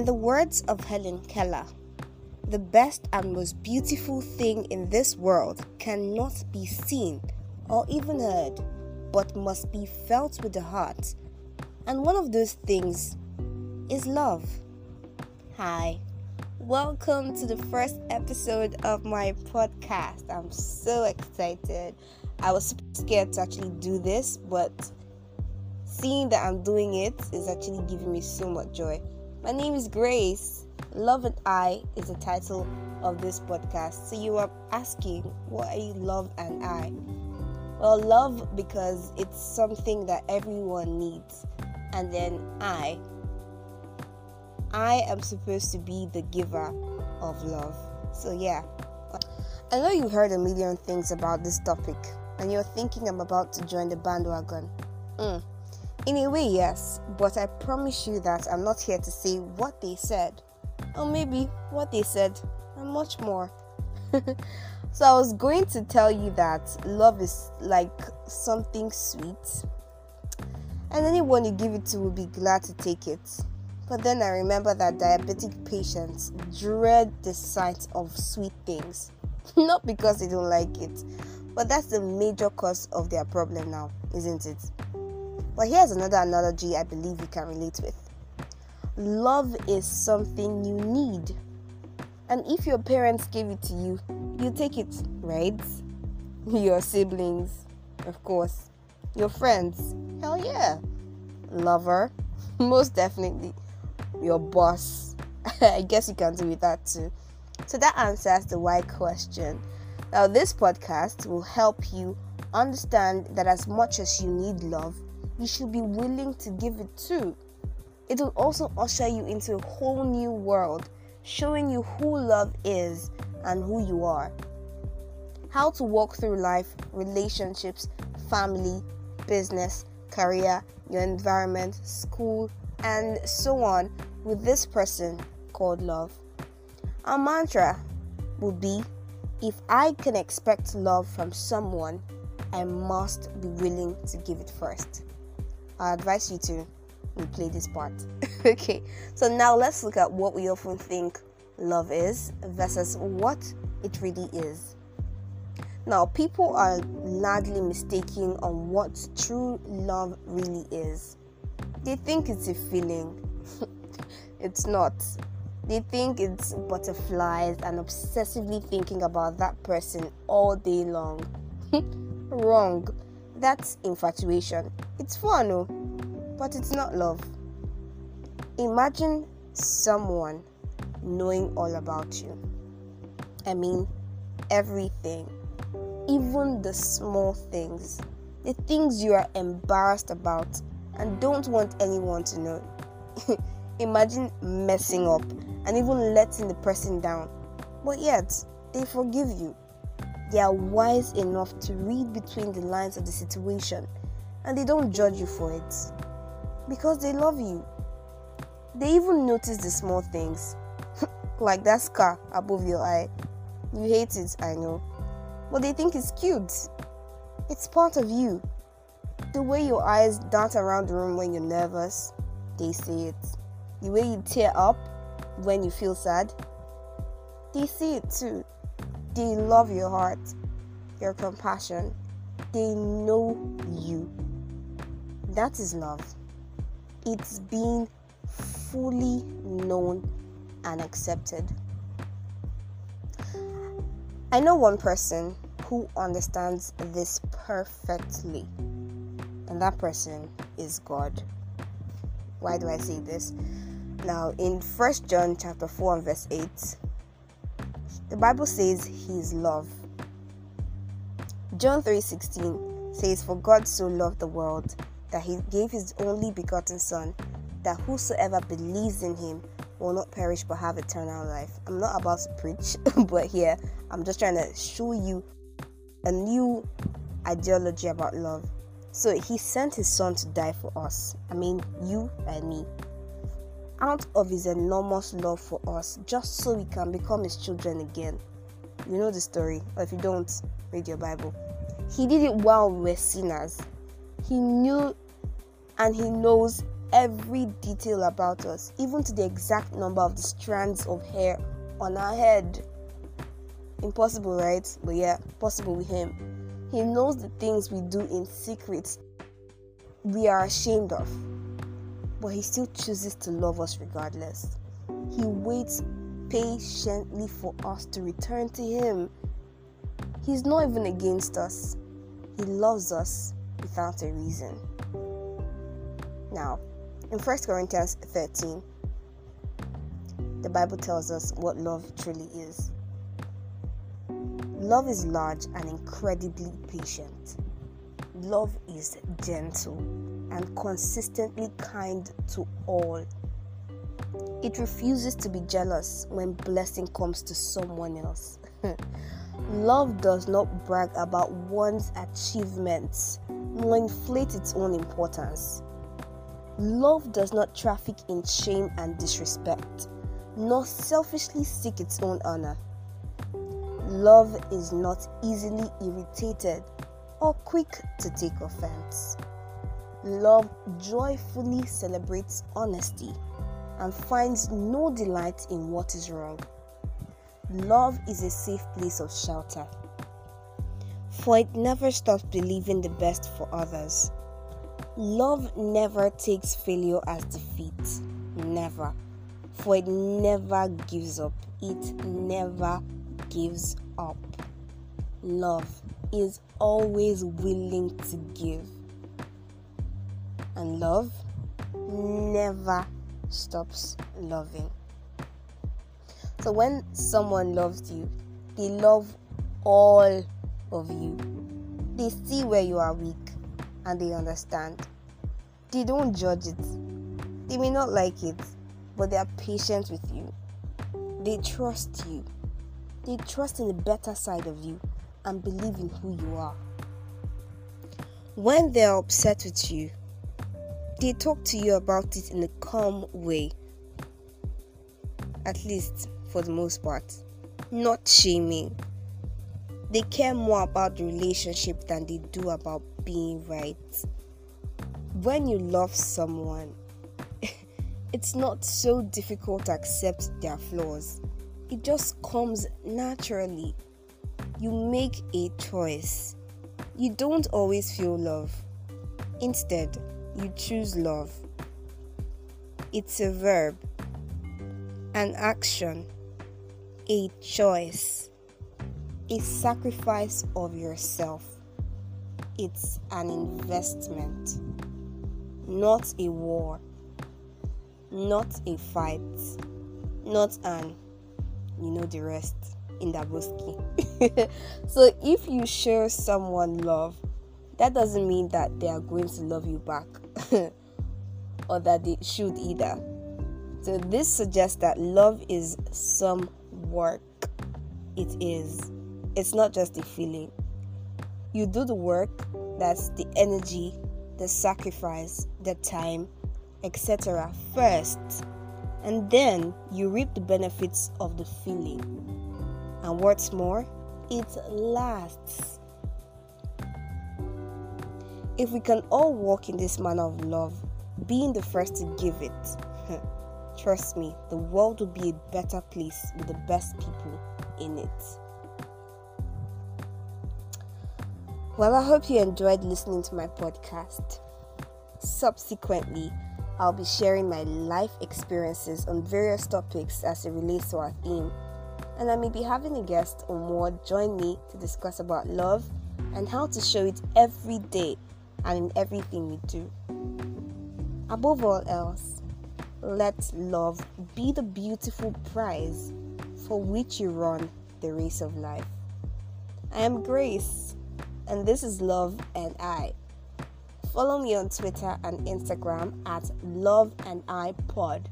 In the words of Helen Keller, the best and most beautiful thing in this world cannot be seen or even heard, but must be felt with the heart. And one of those things is love. Hi, welcome to the first episode of my podcast. I'm so excited. I was super scared to actually do this, but seeing that I'm doing it is actually giving me so much joy. My name is Grace. Love and I is the title of this podcast. So you are asking, what are love and I? Well, love because it's something that everyone needs. And then I, I am supposed to be the giver of love. So yeah. I know you heard a million things about this topic and you're thinking I'm about to join the bandwagon. Mm. In a way, yes, but I promise you that I'm not here to say what they said or maybe what they said, and much more. so, I was going to tell you that love is like something sweet, and anyone you give it to will be glad to take it. But then I remember that diabetic patients dread the sight of sweet things, not because they don't like it, but that's the major cause of their problem now, isn't it? But here's another analogy I believe you can relate with love is something you need. And if your parents gave it to you, you take it, right? Your siblings, of course. Your friends, hell yeah. Lover, most definitely. Your boss, I guess you can do with that too. So that answers the why question. Now, this podcast will help you understand that as much as you need love, you should be willing to give it too. It will also usher you into a whole new world, showing you who love is and who you are. How to walk through life, relationships, family, business, career, your environment, school, and so on with this person called love. Our mantra would be if I can expect love from someone, I must be willing to give it first. I advise you to we play this part. okay, so now let's look at what we often think love is versus what it really is. Now, people are largely mistaken on what true love really is. They think it's a feeling, it's not. They think it's butterflies and obsessively thinking about that person all day long. Wrong. That's infatuation. It's fun, oh but it's not love. Imagine someone knowing all about you. I mean, everything, even the small things, the things you are embarrassed about and don't want anyone to know. Imagine messing up and even letting the person down, but yet they forgive you. They are wise enough to read between the lines of the situation and they don't judge you for it because they love you. They even notice the small things, like that scar above your eye. You hate it, I know, but they think it's cute. It's part of you. The way your eyes dance around the room when you're nervous, they see it. The way you tear up when you feel sad, they see it too. They love your heart, your compassion. They know you. That is love it's being fully known and accepted. I know one person who understands this perfectly, and that person is God. Why do I say this? Now, in First John chapter 4 and verse 8, the Bible says he is love. John 3:16 says, For God so loved the world that he gave his only begotten Son, that whosoever believes in him will not perish but have eternal life. I'm not about to preach, but here I'm just trying to show you a new ideology about love. So he sent his son to die for us. I mean, you and me. Out of his enormous love for us, just so we can become his children again. You know the story, or if you don't, read your Bible. He did it while we were sinners. He knew and He knows every detail about us, even to the exact number of the strands of hair on our head. Impossible, right? But yeah, possible with Him. He knows the things we do in secret we are ashamed of, but He still chooses to love us regardless. He waits patiently for us to return to Him. He's not even against us, He loves us without a reason. Now, in 1 Corinthians 13, the Bible tells us what love truly is. Love is large and incredibly patient. Love is gentle and consistently kind to all. It refuses to be jealous when blessing comes to someone else. Love does not brag about one's achievements nor inflate its own importance. Love does not traffic in shame and disrespect, nor selfishly seek its own honor. Love is not easily irritated or quick to take offense. Love joyfully celebrates honesty and finds no delight in what is wrong. Love is a safe place of shelter, for it never stops believing the best for others Love never takes failure as defeat. Never. For it never gives up. It never gives up. Love is always willing to give. And love never stops loving. So when someone loves you, they love all of you. They see where you are weak and they understand. They don't judge it. They may not like it, but they are patient with you. They trust you. They trust in the better side of you and believe in who you are. When they're upset with you, they talk to you about it in a calm way. At least for the most part. Not shaming. They care more about the relationship than they do about being right. When you love someone, it's not so difficult to accept their flaws. It just comes naturally. You make a choice. You don't always feel love. Instead, you choose love. It's a verb, an action, a choice, a sacrifice of yourself it's an investment, not a war, not a fight, not an, you know, the rest in the boski. so if you show someone love, that doesn't mean that they are going to love you back or that they should either. So this suggests that love is some work. It is. It's not just a feeling. You do the work, that's the energy, the sacrifice, the time, etc. first, and then you reap the benefits of the feeling. And what's more, it lasts. If we can all walk in this manner of love, being the first to give it, trust me, the world will be a better place with the best people in it. Well, I hope you enjoyed listening to my podcast. Subsequently, I'll be sharing my life experiences on various topics as it relates to our theme, and I may be having a guest or more join me to discuss about love and how to show it every day and in everything we do. Above all else, let love be the beautiful prize for which you run the race of life. I am Grace and this is Love and I. Follow me on Twitter and Instagram at Love and I Pod.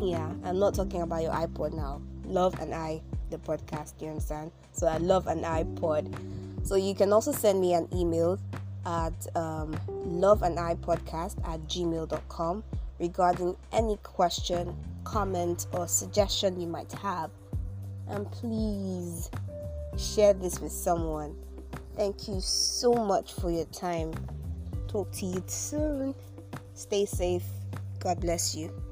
Yeah, I'm not talking about your iPod now. Love and I, the podcast, you understand? So I Love and I Pod. So you can also send me an email at um, podcast at gmail.com regarding any question, comment, or suggestion you might have. And please share this with someone Thank you so much for your time. Talk to you soon. Stay safe. God bless you.